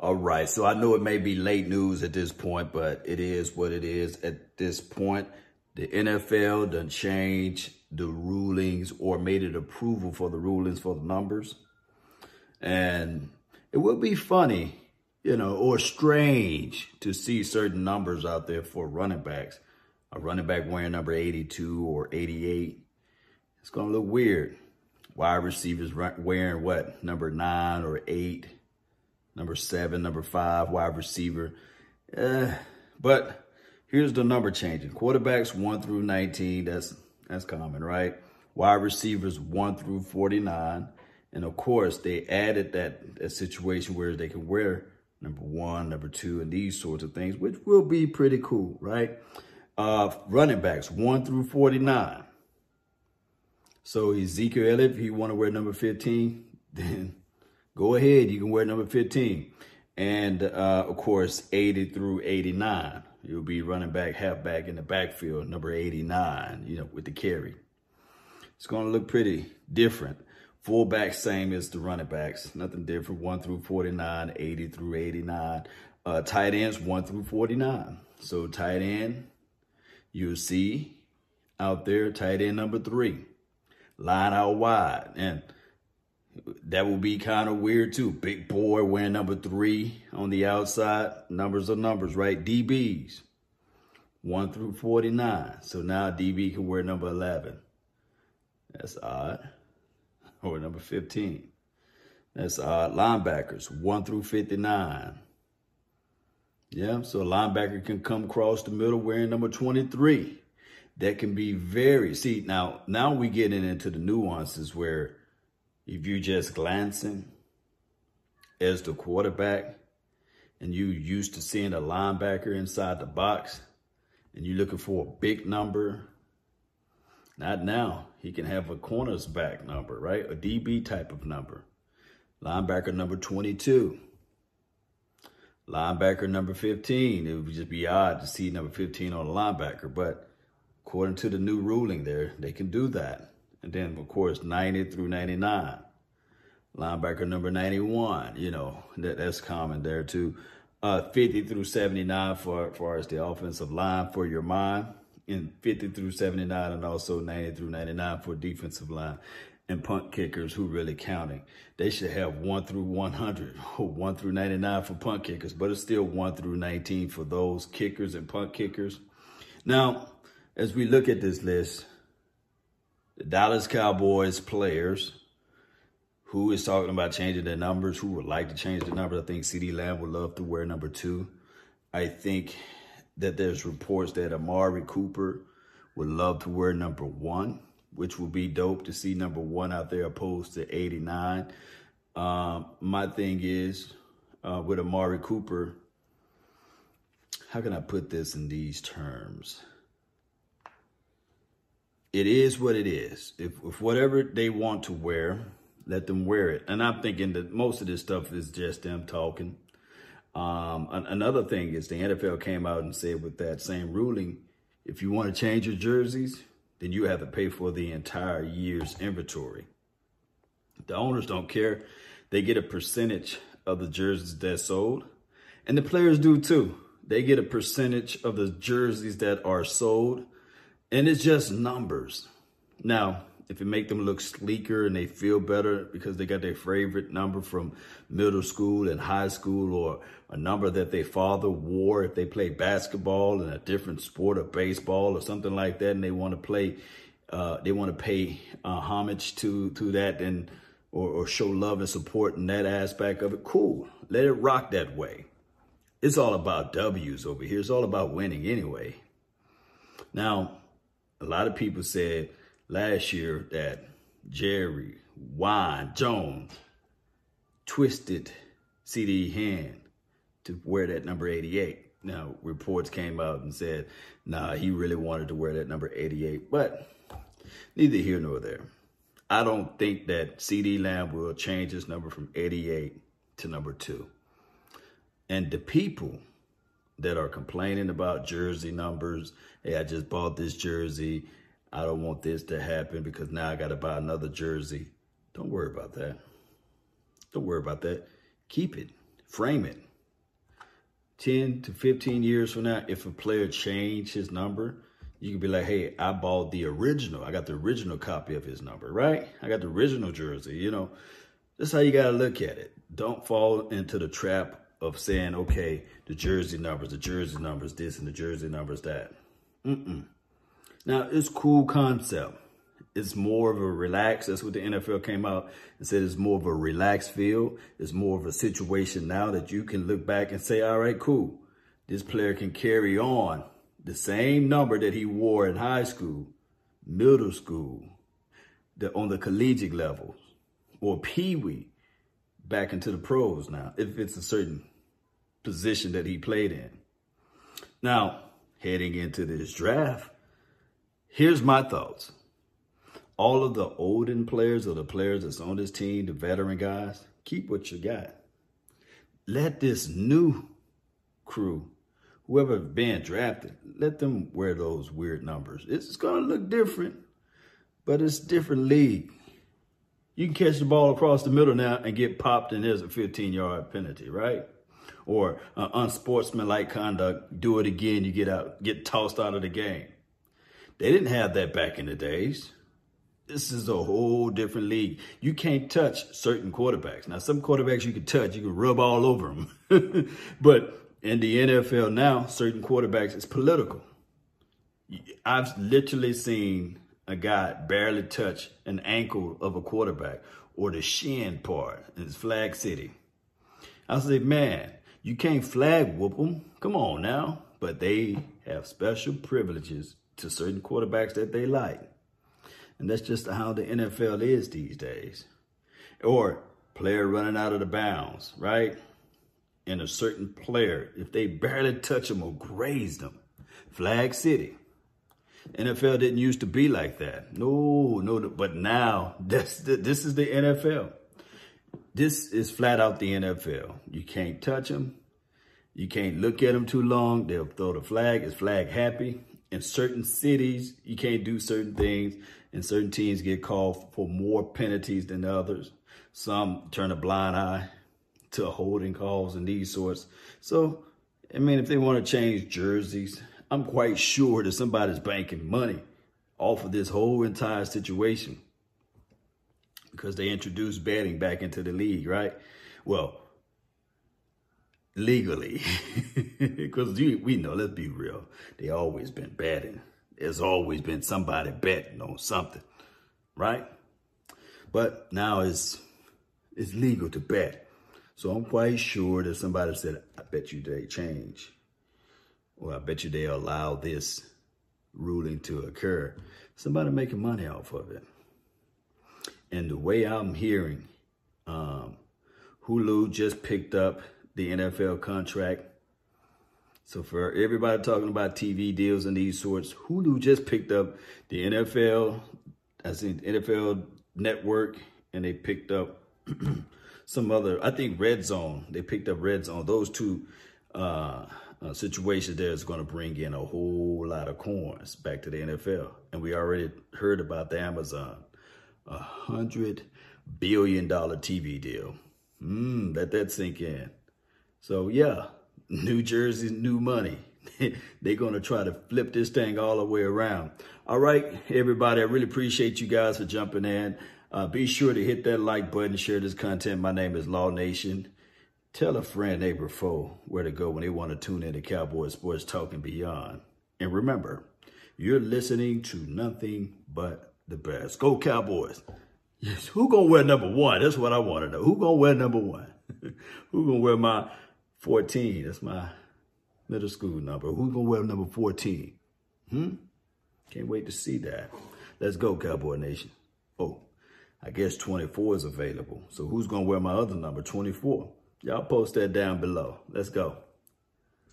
All right, so I know it may be late news at this point, but it is what it is at this point. The NFL done changed the rulings or made it approval for the rulings for the numbers. And it will be funny, you know, or strange to see certain numbers out there for running backs. A running back wearing number 82 or 88. It's going to look weird. Wide receivers wearing what? Number 9 or 8 number seven, number five, wide receiver. Uh, but here's the number changing. Quarterbacks 1 through 19, that's that's common, right? Wide receivers 1 through 49. And of course, they added that, that situation where they can wear number one, number two, and these sorts of things, which will be pretty cool, right? Uh, running backs 1 through 49. So Ezekiel Elliott, if you want to wear number 15, then go ahead. You can wear number 15. And, uh, of course, 80 through 89. You'll be running back, halfback in the backfield, number 89, you know, with the carry. It's going to look pretty different. Fullback, same as the running backs. Nothing different. 1 through 49, 80 through 89. Uh, tight ends, 1 through 49. So tight end, you'll see out there, tight end number 3. Line out wide. And that will be kind of weird too. Big boy wearing number three on the outside. Numbers are numbers, right? DBs, 1 through 49. So now DB can wear number 11. That's odd. Or number 15. That's odd. Linebackers, 1 through 59. Yeah, so a linebacker can come across the middle wearing number 23. That can be very, see, now, now we getting into the nuances where if you just glancing as the quarterback and you used to seeing a linebacker inside the box and you're looking for a big number, not now. He can have a corner's back number, right? A DB type of number. Linebacker number 22. Linebacker number 15. It would just be odd to see number 15 on a linebacker, but according to the new ruling there, they can do that. And then, of course, 90 through 99. Linebacker number 91, you know, that, that's common there too. Uh, 50 through 79 for, far as the offensive line for your mind, and 50 through 79, and also 90 through 99 for defensive line. And punt kickers, who really counting? They should have 1 through 100, or 1 through 99 for punt kickers, but it's still 1 through 19 for those kickers and punt kickers. Now, as we look at this list, the Dallas Cowboys players who is talking about changing their numbers, who would like to change the numbers. I think CeeDee Lamb would love to wear number two. I think that there's reports that Amari Cooper would love to wear number one, which would be dope to see number one out there opposed to 89. Um, my thing is uh, with Amari Cooper, how can I put this in these terms? It is what it is. If, if whatever they want to wear, let them wear it. And I'm thinking that most of this stuff is just them talking. Um, another thing is the NFL came out and said with that same ruling, if you want to change your jerseys, then you have to pay for the entire year's inventory. The owners don't care. They get a percentage of the jerseys that's sold, and the players do too. They get a percentage of the jerseys that are sold and it's just numbers. Now, if it make them look sleeker and they feel better because they got their favorite number from middle school and high school or a number that their father wore if they play basketball in a different sport or baseball or something like that and they want to play uh, they want to pay uh, homage to to that and or, or show love and support in that aspect of it cool. Let it rock that way. It's all about w's over here. It's all about winning anyway. Now a lot of people said last year that Jerry Wayne Jones twisted CeeDee hand to wear that number 88. Now, reports came out and said, nah, he really wanted to wear that number 88. But neither here nor there. I don't think that CeeDee Lamb will change his number from 88 to number 2. And the people that are complaining about jersey numbers. Hey, I just bought this jersey. I don't want this to happen because now I got to buy another jersey. Don't worry about that. Don't worry about that. Keep it. Frame it. 10 to 15 years from now, if a player changed his number, you can be like, hey, I bought the original. I got the original copy of his number, right? I got the original jersey, you know. That's how you got to look at it. Don't fall into the trap of saying, okay, the jersey numbers, the jersey numbers, this and the jersey numbers, that. Mm-mm. Now, it's cool concept. It's more of a relaxed. That's what the NFL came out and said it's more of a relaxed feel. It's more of a situation now that you can look back and say, all right, cool. This player can carry on the same number that he wore in high school, middle school, the, on the collegiate level, or pee-wee back into the pros now, if it's a certain position that he played in. Now, heading into this draft, here's my thoughts. All of the olden players or the players that's on this team, the veteran guys, keep what you got. Let this new crew, whoever been drafted, let them wear those weird numbers. It's going to look different, but it's different league. You can catch the ball across the middle now and get popped and there's a 15 yard penalty, right? Or uh, unsportsmanlike conduct, do it again, you get out, get tossed out of the game. They didn't have that back in the days. This is a whole different league. You can't touch certain quarterbacks. Now, some quarterbacks you can touch, you can rub all over them. but in the NFL now, certain quarterbacks, it's political. I've literally seen a guy barely touch an ankle of a quarterback or the shin part in Flag City. I say, man, you can't flag whoop them. Come on now. But they have special privileges to certain quarterbacks that they like. And that's just how the NFL is these days. Or player running out of the bounds, right? And a certain player, if they barely touch them or graze them, Flag City. NFL didn't used to be like that. No, no, but now this this is the NFL. This is flat out the NFL. You can't touch them. You can't look at them too long. They'll throw the flag. It's flag happy. In certain cities, you can't do certain things, and certain teams get called for more penalties than others. Some turn a blind eye to holding calls and these sorts. So, I mean, if they want to change jerseys, I'm quite sure that somebody's banking money off of this whole entire situation because they introduced betting back into the league, right? Well, legally, because we know, let's be real, they always been betting. There's always been somebody betting on something, right? But now it's it's legal to bet. So I'm quite sure that somebody said, I bet you they change. Well, I bet you they allow this ruling to occur. Somebody making money off of it. And the way I'm hearing, um, Hulu just picked up the NFL contract. So for everybody talking about TV deals and these sorts, Hulu just picked up the NFL, I think NFL Network, and they picked up some other, I think Red Zone. They picked up Red Zone. Those two uh, uh, situation there is going to bring in a whole lot of coins back to the NFL. And we already heard about the Amazon, a hundred billion dollar TV deal. Mmm, let that sink in. So yeah, New Jersey's new money. They're going to try to flip this thing all the way around. All right, everybody, I really appreciate you guys for jumping in. Uh, be sure to hit that like button, share this content. My name is Law Nation. Tell a friend, neighbor, foe where to go when they want to tune in to Cowboy Sports Talk and beyond. And remember, you're listening to nothing but the best. Go Cowboys. Yes, who gonna wear number one? That's what I want to know. Who gonna wear number one? who gonna wear my 14? That's my middle school number. Who gonna wear number 14? Hmm? Can't wait to see that. Let's go, Cowboy Nation. Oh, I guess 24 is available. So who's gonna wear my other number, 24? Y'all post that down below. Let's go.